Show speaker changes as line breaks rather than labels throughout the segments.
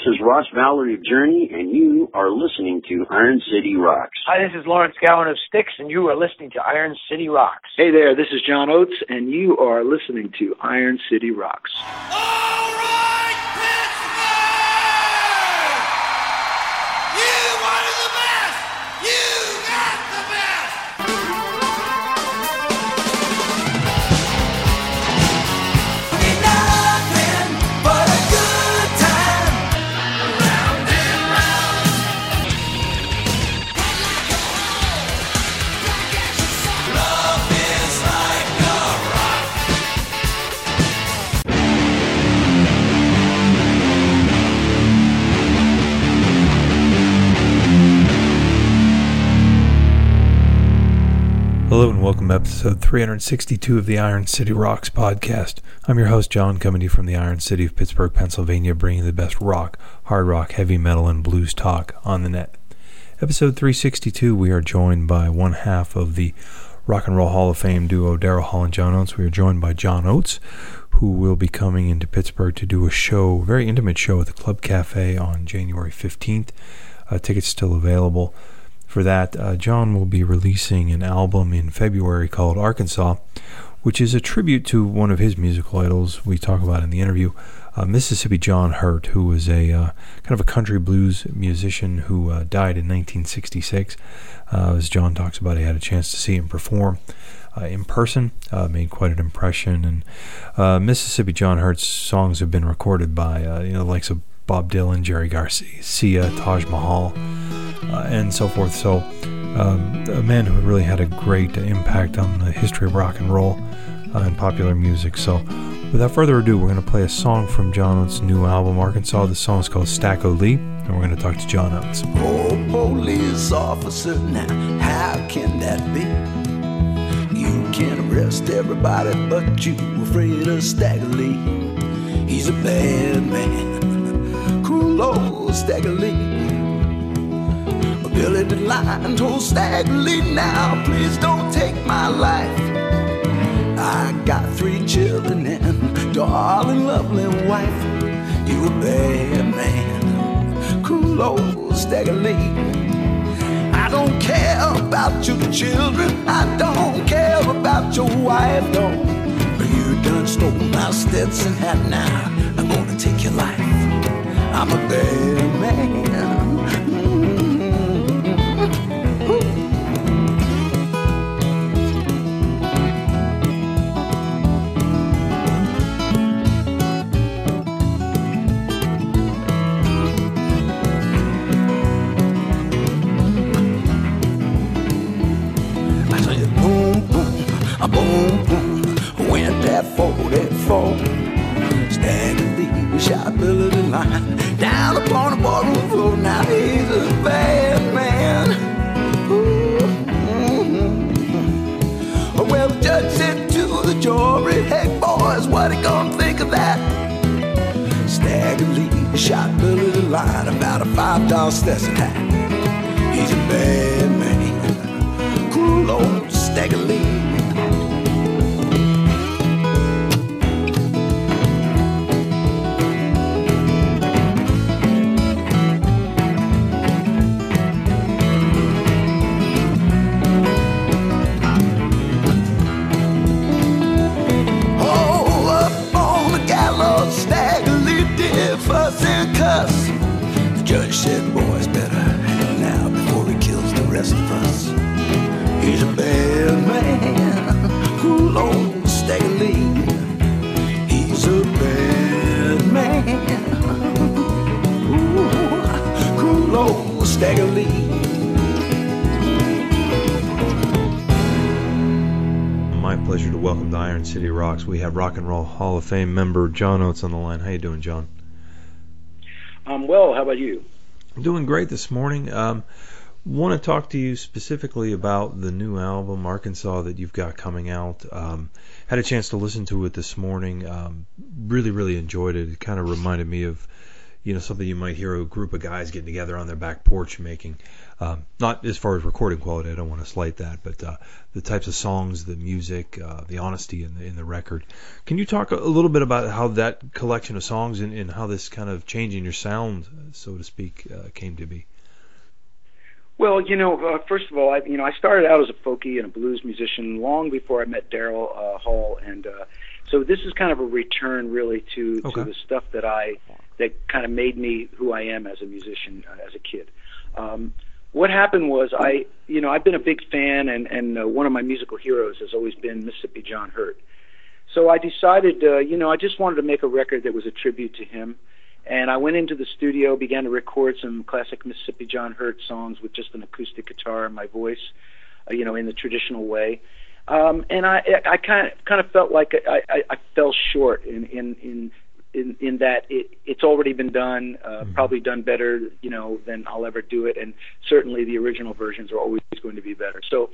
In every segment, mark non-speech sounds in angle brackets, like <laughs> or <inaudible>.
this is Ross Valory of Journey, and you are listening to Iron City Rocks.
Hi, this is Lawrence Gowan of Styx, and you are listening to Iron City Rocks.
Hey there, this is John Oates, and you are listening to Iron City Rocks.
Hello welcome to episode 362 of the Iron City Rocks podcast. I'm your host, John, coming to you from the Iron City of Pittsburgh, Pennsylvania, bringing the best rock, hard rock, heavy metal, and blues talk on the net. Episode 362, we are joined by one half of the Rock and Roll Hall of Fame duo Daryl Hall and John Oates. We are joined by John Oates, who will be coming into Pittsburgh to do a show, very intimate show at the Club Cafe on January 15th. Uh, tickets still available for that, uh, John will be releasing an album in February called Arkansas, which is a tribute to one of his musical idols we talk about in the interview, uh, Mississippi John Hurt, who was a uh, kind of a country blues musician who uh, died in 1966. Uh, as John talks about, he had a chance to see him perform. Uh, in person, made quite an impression, and Mississippi John Hurt's songs have been recorded by you know the likes of Bob Dylan, Jerry Garcia, Sia, Taj Mahal, uh, and so forth. So, um, a man who really had a great impact on the history of rock and roll uh, and popular music. So, without further ado, we're going to play a song from John Oates' new album, Arkansas. The song is called Stack O'Lee, and we're going to talk to John Oates.
Oh, police officer, now how can that be? You can't arrest everybody, but you afraid of Stagger Lee. He's a bad man, cruel old Stagger Lee. Billy the Lion told Stagger Lee, now please don't take my life. I got three children and darling, lovely wife. You a bad man, cruel old Stagger Lee. I don't care about your children, I don't care about your wife, no. But you done stole my Stetson hat now, I'm gonna take your life. I'm a bad man. boom, boom, went that 44. Stagger Lee shot Billy the Lion down upon the ballroom floor. Now he's a bad man. Mm-hmm. Well, the judge said to the jury, hey boys, what are gonna think of that? Stagger Lee shot Billy the Lion about a five dollar Stetson hat. He's a bad man, cruel old Stagger Lee.
We have Rock and Roll Hall of Fame member John Oates on the line. How you doing, John?
I'm well. How about you?
I'm doing great this morning. Um, want to talk to you specifically about the new album Arkansas that you've got coming out. Um, had a chance to listen to it this morning. Um, really, really enjoyed it. It kind of reminded me of, you know something you might hear a group of guys getting together on their back porch making. Um, not as far as recording quality, I don't want to slight that, but uh, the types of songs, the music, uh, the honesty in the in the record. Can you talk a little bit about how that collection of songs and, and how this kind of changing your sound, so to speak, uh, came to be?
Well, you know, uh, first of all, I you know I started out as a folky and a blues musician long before I met Daryl uh, Hall, and uh, so this is kind of a return really to
Okay.
to the stuff that I that kind of made me who I am as a musician uh, as a kid. Um, what happened was I, you know, I've been a big fan, and and uh, one of my musical heroes has always been Mississippi John Hurt. So I decided, uh, you know, I just wanted to make a record that was a tribute to him. And I went into the studio, began to record some classic Mississippi John Hurt songs with just an acoustic guitar and my voice, uh, you know, in the traditional way. Um, and I, I kind of kind of felt like I, I, I fell short in in in in, in that it, it's already been done, uh, probably done better, you know, than I'll ever do it, and certainly the original versions are always going to be better. So,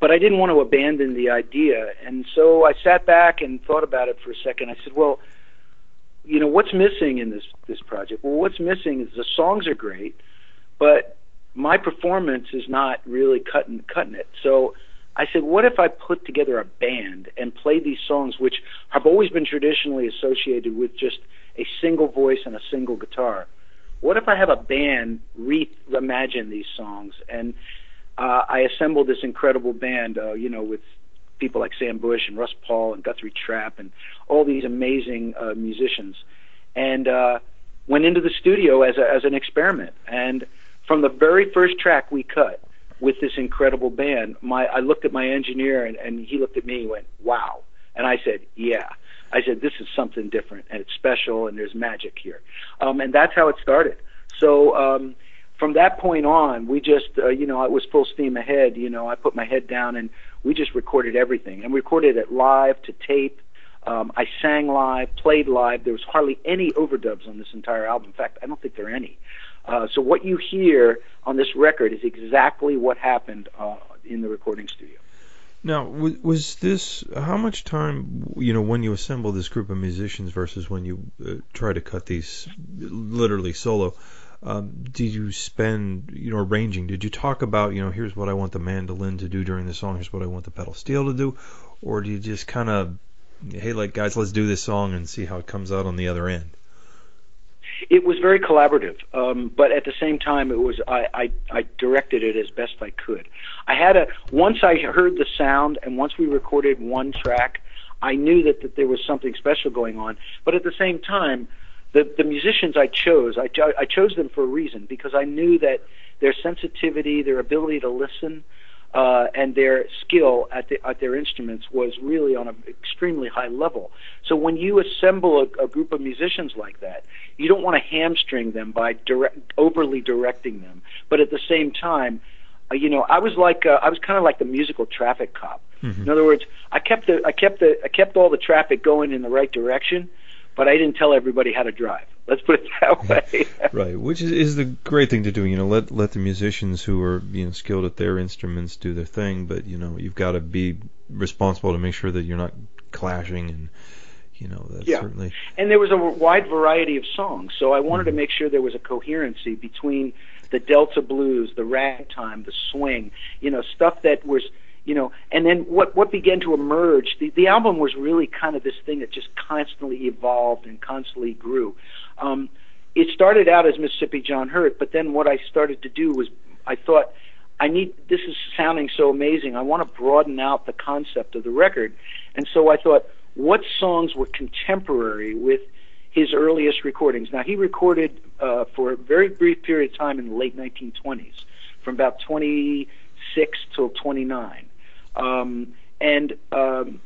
but I didn't want to abandon the idea, and so I sat back and thought about it for a second. I said, well, you know, what's missing in this this project? Well, what's missing is the songs are great, but my performance is not really cutting cutting it. So I said, what if I put together a band and play these songs, which have always been traditionally associated with just a single voice and a single guitar? What if I have a band reimagine these songs? And uh, I assembled this incredible band, uh, you know, with people like Sam Bush and Russ Pahl and Guthrie Trapp and all these amazing uh, musicians, and uh, went into the studio as a, as an experiment. And from the very first track we cut with this incredible band, my I looked at my engineer and, and he looked at me and went, "Wow!" And I said, "Yeah." I said, "This is something different and it's special and there's magic here," um, and that's how it started. So. Um, from that point on, we just, uh, you know, it was full steam ahead. You know, I put my head down and we just recorded everything and recorded it live to tape. Um, I sang live, played live. There was hardly any overdubs on this entire album. In fact, I don't think there are any. Uh, so what you hear on this record is exactly what happened uh, in the recording studio.
Now, was, this how much time you know when you assemble this group of musicians versus when you uh, try to cut these literally solo? Um, did you spend you know arranging? Did you talk about you know here's what I want the mandolin to do during the song, here's what I want the pedal steel to do, or do you just kind of hey like guys let's do this song and see how it comes out on the other end?
It was very collaborative, um, but at the same time, it was I, I, I directed it as best I could. I had a once I heard the sound, and once we recorded one track, I knew that, that there was something special going on. But at the same time, the the musicians I chose, I, I chose them for a reason because I knew that their sensitivity, their ability to listen, uh, and their skill at, the, at their instruments was really on an extremely high level. So when you assemble a, a group of musicians like that, you don't want to hamstring them by direct, overly directing them, but at the same time, uh, you know, I was like uh, I was kind of like the musical traffic cop. In other words, I kept the I kept the I kept all the traffic going in the right direction, but I didn't tell everybody how to drive. Let's put it that way.
Right, which is, is the great thing to do. You know, let let the musicians who are you know skilled at their instruments do their thing, but you know you've got to be responsible to make sure that you're not clashing and you know that's
Yeah.
certainly
and there was a wide variety of songs. So I wanted to make sure there was a coherency between the Delta blues, the ragtime, the swing, you know, stuff that was, you know, and then what what began to emerge. The the album was really kind of this thing that just constantly evolved and constantly grew. Um, it started out as Mississippi John Hurt, but then what I started to do was I thought I need this is sounding so amazing. I want to broaden out the concept of the record, and so I thought, what songs were contemporary with his earliest recordings? Now he recorded uh, for a very brief period of time in the late 1920s, from about 26 till 29, um, and um,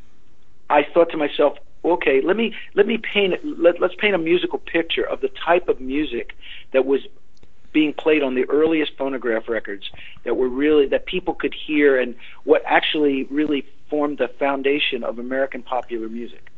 I thought to myself, okay, let me let me paint let, let's paint a musical picture of the type of music that was being played on the earliest phonograph records that were really that people could hear and what actually really formed the foundation of American popular music.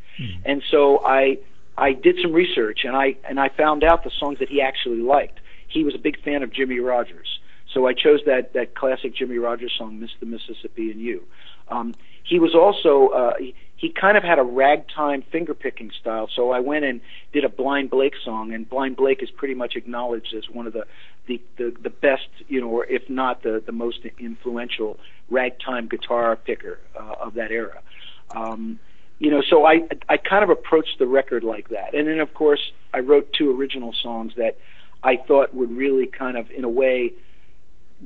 And so I I did some research and I and I found out the songs that he actually liked. He was a big fan of Jimmie Rodgers. So I chose that that classic Jimmie Rodgers song, "Miss the Mississippi and You." Um, he was also uh, he, he kind of had a ragtime finger picking style. So I went and did a Blind Blake song, and Blind Blake is pretty much acknowledged as one of the the the, the best, you know, or if not the the most influential ragtime guitar picker uh, of that era. Um, you know, so I I kind of approached the record like that, and then of course I wrote two original songs that I thought would really kind of, in a way,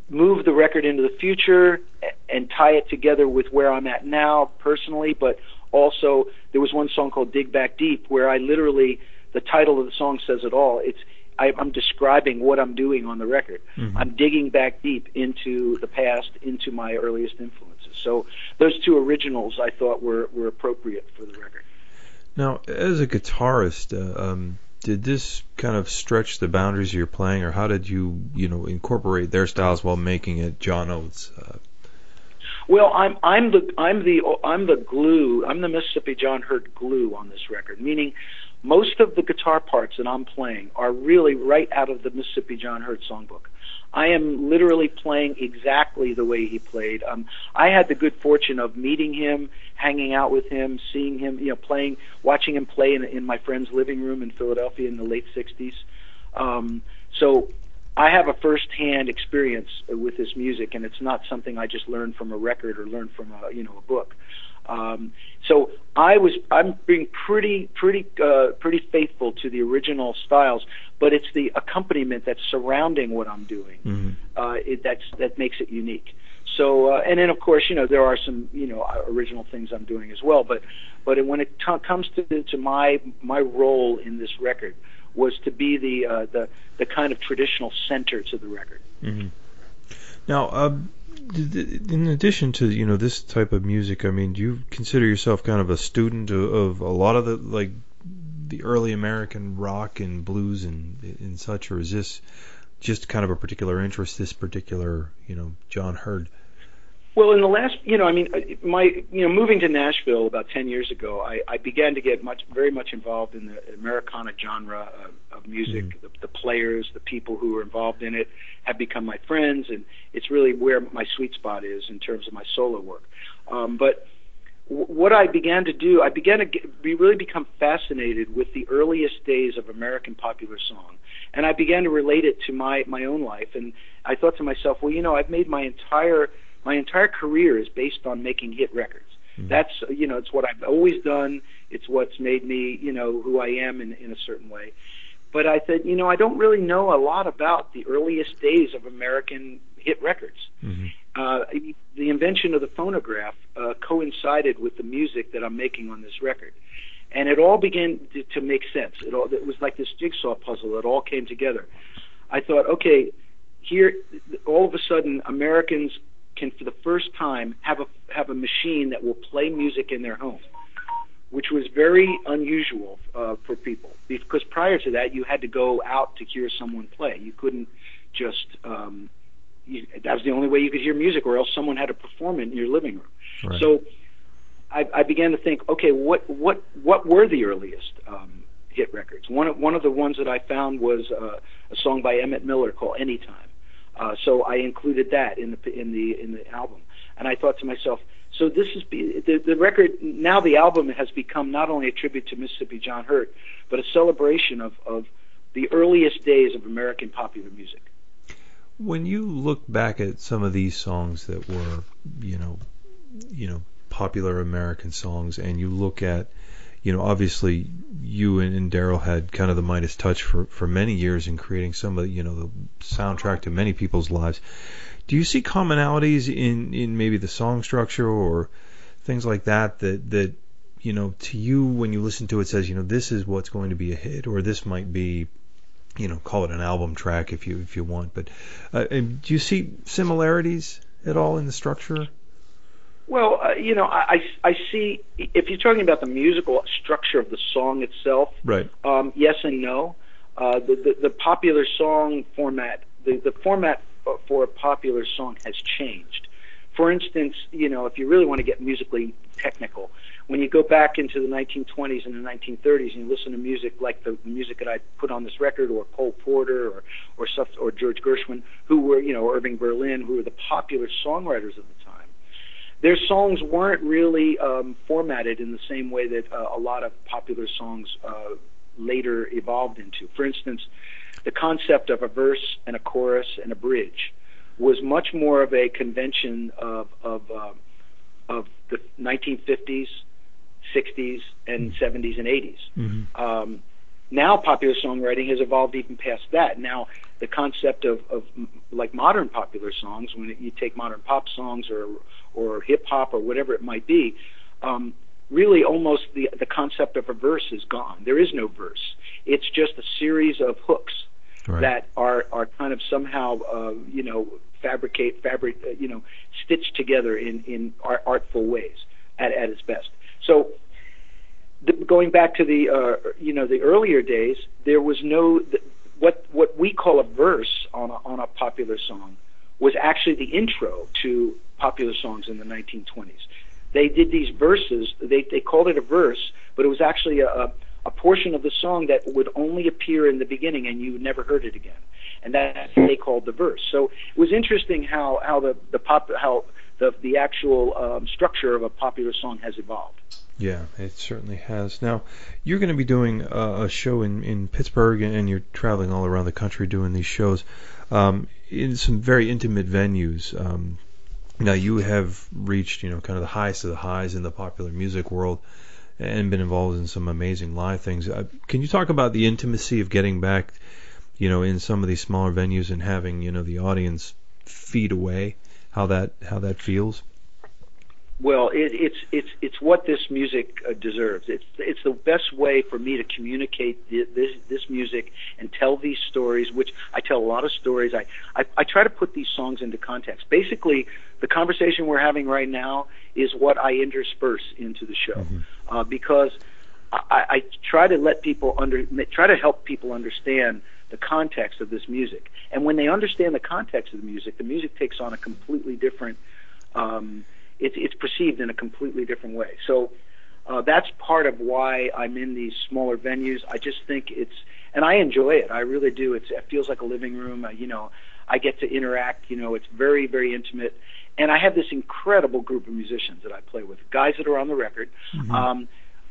move the record into the future and tie it together with where I'm at now personally, but also there was one song called Dig Back Deep where I literally the title of the song says it all. It's I, I'm describing what I'm doing on the record. Mm-hmm. I'm digging back deep into the past, into my earliest influences. So those two originals I thought were were appropriate for the record.
Now, as a guitarist, uh, um, did this kind of stretch the boundaries of your playing, or how did you, you know, incorporate their styles while making it John Oates? Uh,
well, I'm I'm the I'm the I'm the glue. I'm the Mississippi John Hurt glue on this record. Meaning, most of the guitar parts that I'm playing are really right out of the Mississippi John Hurt songbook. I am literally playing exactly the way he played. Um, I had the good fortune of meeting him, hanging out with him, seeing him, you know, playing, watching him play in, in my friend's living room in Philadelphia in the late '60s. Um, so I have a first-hand experience with this music, and it's not something I just learned from a record or learned from a you know a book. Um, so I was I'm being pretty pretty uh, pretty faithful to the original styles, but it's the accompaniment that's surrounding what I'm doing mm-hmm. uh, it, that's that makes it unique. So uh, and then of course you know there are some you know original things I'm doing as well, but but when it t- comes to to my my role in this record was to be the uh, the the kind of traditional center to the record.
Mm-hmm. Now. Um in addition to you know this type of music, I mean, do you consider yourself kind of a student of, of a lot of the like the early American rock and blues and and such, or is this just kind of a particular interest? This particular you know John Hurt.
Well, in the last, you know, I mean, my, you know, moving to Nashville about ten years ago, I, I began to get much, very much involved in the Americana genre of, of music. Mm-hmm. The, the players, the people who were involved in it, have become my friends, and it's really where my sweet spot is in terms of my solo work. Um, but w- what I began to do, I began to get, be, really become fascinated with the earliest days of American popular song, and I began to relate it to my my own life. And I thought to myself, well, you know, I've made my entire my entire career is based on making hit records. Mm-hmm. That's you know, it's what I've always done. It's what's made me, you know, who I am in in a certain way. But I said, you know, I don't really know a lot about the earliest days of American hit records. Mm-hmm. Uh, the invention of the phonograph uh, coincided with the music that I'm making on this record, and it all began to, to make sense. It all it was like this jigsaw puzzle. It all came together. I thought, okay, here, all of a sudden, Americans can, for the first time, have a have a machine that will play music in their home, which was very unusual uh, for people. Because prior to that, you had to go out to hear someone play. You couldn't just um, you, that was the only way you could hear music, or else someone had to perform it in your living room. Right. So I, I began to think, okay, what what what were the earliest um, hit records? One of, one of the ones that I found was uh, a song by Emmett Miller called "Anytime." Uh, so I included that in the in the in the album, and I thought to myself, so this is the the record now. The album has become not only a tribute to Mississippi John Hurt, but a celebration of of the earliest days of American popular music.
When you look back at some of these songs that were, you know, you know, popular American songs, and you look at you know, obviously you and, and Daryl had kind of the Midas touch for, for many years in creating some of the, you know, the soundtrack to many people's lives. Do you see commonalities in, in maybe the song structure or things like that that, that, you know, to you when you listen to it says, you know, this is what's going to be a hit or this might be, you know, call it an album track if you, if you want, but, uh, do you see similarities at all in the structure?
Well, uh, you know, I, I see if you're talking about the musical structure of the song itself.
Right.
Um, yes and no. Uh, the, the the popular song format, the the format for a popular song has changed. For instance, you know, if you really want to get musically technical, when you go back into the 1920s and the 1930s and you listen to music like the music that I put on this record, or Cole Porter, or or stuff, or George Gershwin, who were you know Irving Berlin, who were the popular songwriters of the time their songs weren't really um, formatted in the same way that uh, a lot of popular songs uh, later evolved into. For instance, the concept of a verse and a chorus and a bridge was much more of a convention of of uh, of the 1950s, 60s, and 70s and 80s. Mm-hmm. Um, now, popular songwriting has evolved even past that. Now, the concept of, of like modern popular songs, when you take modern pop songs or or hip hop or whatever it might be, um, really almost the the concept of a verse is gone. There is no verse. It's just a series of hooks right. that are are kind of somehow uh, you know fabricate fabric uh, you know stitched together in in art, artful ways at at its best. So the, going back to the uh, you know the earlier days, there was no the, what what we call a verse on a, on a popular song was actually the intro to popular songs in the 1920s. They did these verses. They they called it a verse, but it was actually a, a portion of the song that would only appear in the beginning and you never heard it again. And what they called the verse. So it was interesting how, how the, the pop how the the actual um, structure of a popular song has evolved.
Yeah, it certainly has. Now, you're going to be doing a, a show in, in Pittsburgh, and you're traveling all around the country doing these shows um, in some very intimate venues. Um, now, you have reached, you know, kind of the highest of the highs in the popular music world and been involved in some amazing live things. Uh, can you talk about the intimacy of getting back, you know, in some of these smaller venues and having you know the audience feed away? How that how that feels?
Well, it, it's it's it's what this music uh, deserves. It's it's the best way for me to communicate the, this this music and tell these stories. Which I tell a lot of stories. I, I I try to put these songs into context. Basically, the conversation we're having right now is what I intersperse into the show, mm-hmm. uh, because I, I try to let people under try to help people understand the context of this music. And when they understand the context of the music, the music takes on a completely different. Um, it's it's perceived in a completely different way. So uh, that's part of why I'm in these smaller venues. I just think it's and I enjoy it. I really do. It's it feels like a living room. Uh, you know, I get to interact. You know, it's very very intimate, and I have this incredible group of musicians that I play with, guys that are on the record. Mm-hmm. Um,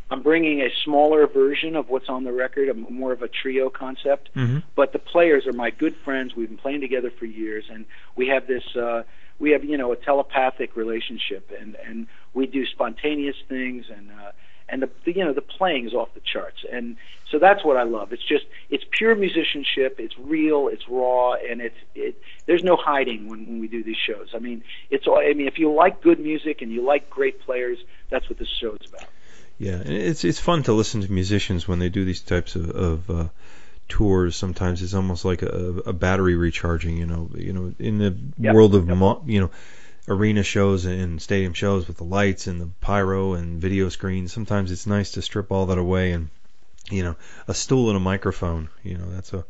I'm bringing a smaller version of what's on the record, a, more of a trio concept. Mm-hmm. But the players are my good friends. We've been playing together for years, and we have this. Uh, we have you know a telepathic relationship, and and we do spontaneous things, and uh, and the, the you know the playing is off the charts, and so that's what I love. It's just it's pure musicianship. It's real. It's raw, and it's it. There's no hiding when when we do these shows. I mean, it's all. I mean if you like good music and you like great players, that's what this show is about.
Yeah, and it's it's fun to listen to musicians when they do these types of, of uh, tours sometimes it's almost like a, a battery recharging you know you know in the yep. world of yep. mo- you know arena shows and stadium shows with the lights and the pyro and video screens sometimes it's nice to strip all that away and you know a stool and a microphone you know that's a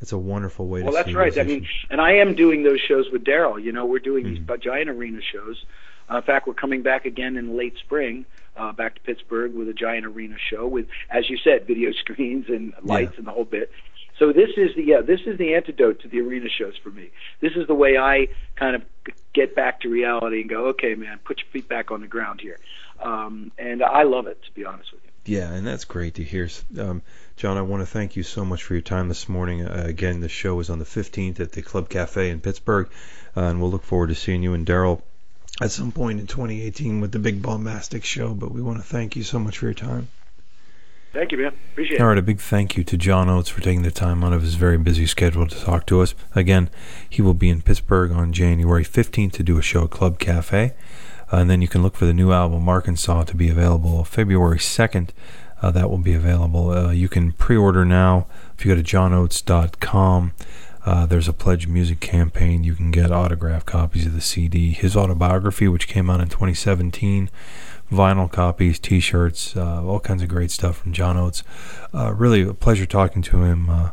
it's a wonderful way
well,
to
well that's right i mean and i am doing those shows with daryl you know we're doing mm-hmm. these giant arena shows uh, in fact we're coming back again in late spring uh, back to Pittsburgh with a giant arena show with, as you said, video <laughs> screens and lights yeah. and the whole bit. So this is the yeah, this is the antidote to the arena shows for me. This is the way I kind of get back to reality and go, okay, man, put your feet back on the ground here. Um, and I love it, to be honest with you.
Yeah, and that's great to hear. Um, John, I want to thank you so much for your time this morning. Uh, again, the show is on the 15th at the Club Cafe in Pittsburgh, uh, and we'll look forward to seeing you and Daryl at some point in 2018 with the Big Bombastic Show. But we want to thank you so much for your time.
Thank you, man. Appreciate
it. All right, a big thank you to John Oates for taking the time out of his very busy schedule to talk to us. Again, he will be in Pittsburgh on January 15th to do a show at Club Cafe. Uh, and then you can look for the new album, Arkansas, to be available February 2nd. Uh, that will be available. Uh, you can pre order now if you go to johnoates.com. Uh, there's a pledge music campaign. You can get autographed copies of the CD. His autobiography, which came out in 2017, vinyl copies, T-shirts, uh, all kinds of great stuff from John Oates. Uh, really a pleasure talking to him. Uh,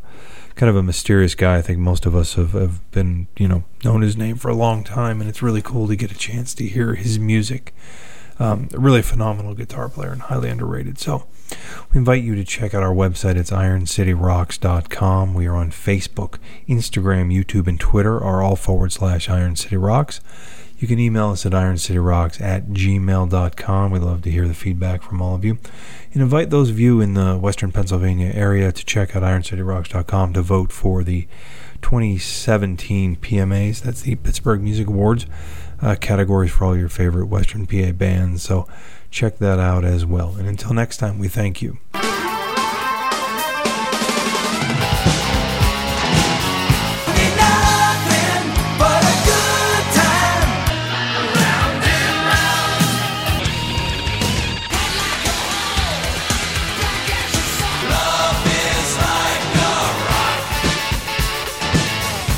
kind of a mysterious guy. I think most of us have, have been, you know, known his name for a long time, and it's really cool to get a chance to hear his music. Um, really phenomenal guitar player and highly underrated. So we invite you to check out our website. It's ironcityrocks.com. We are on Facebook, Instagram, YouTube, and Twitter are all forward slash Iron City Rocks. You can email us at ironcityrocks at gmail.com. We'd love to hear the feedback from all of you. And invite those of you in the western Pennsylvania area to check out ironcityrocks.com to vote for the 2017 PMAs. That's the Pittsburgh Music Awards uh, categories for all your favorite Western PA bands. So check that out as well. And until next time, we thank you.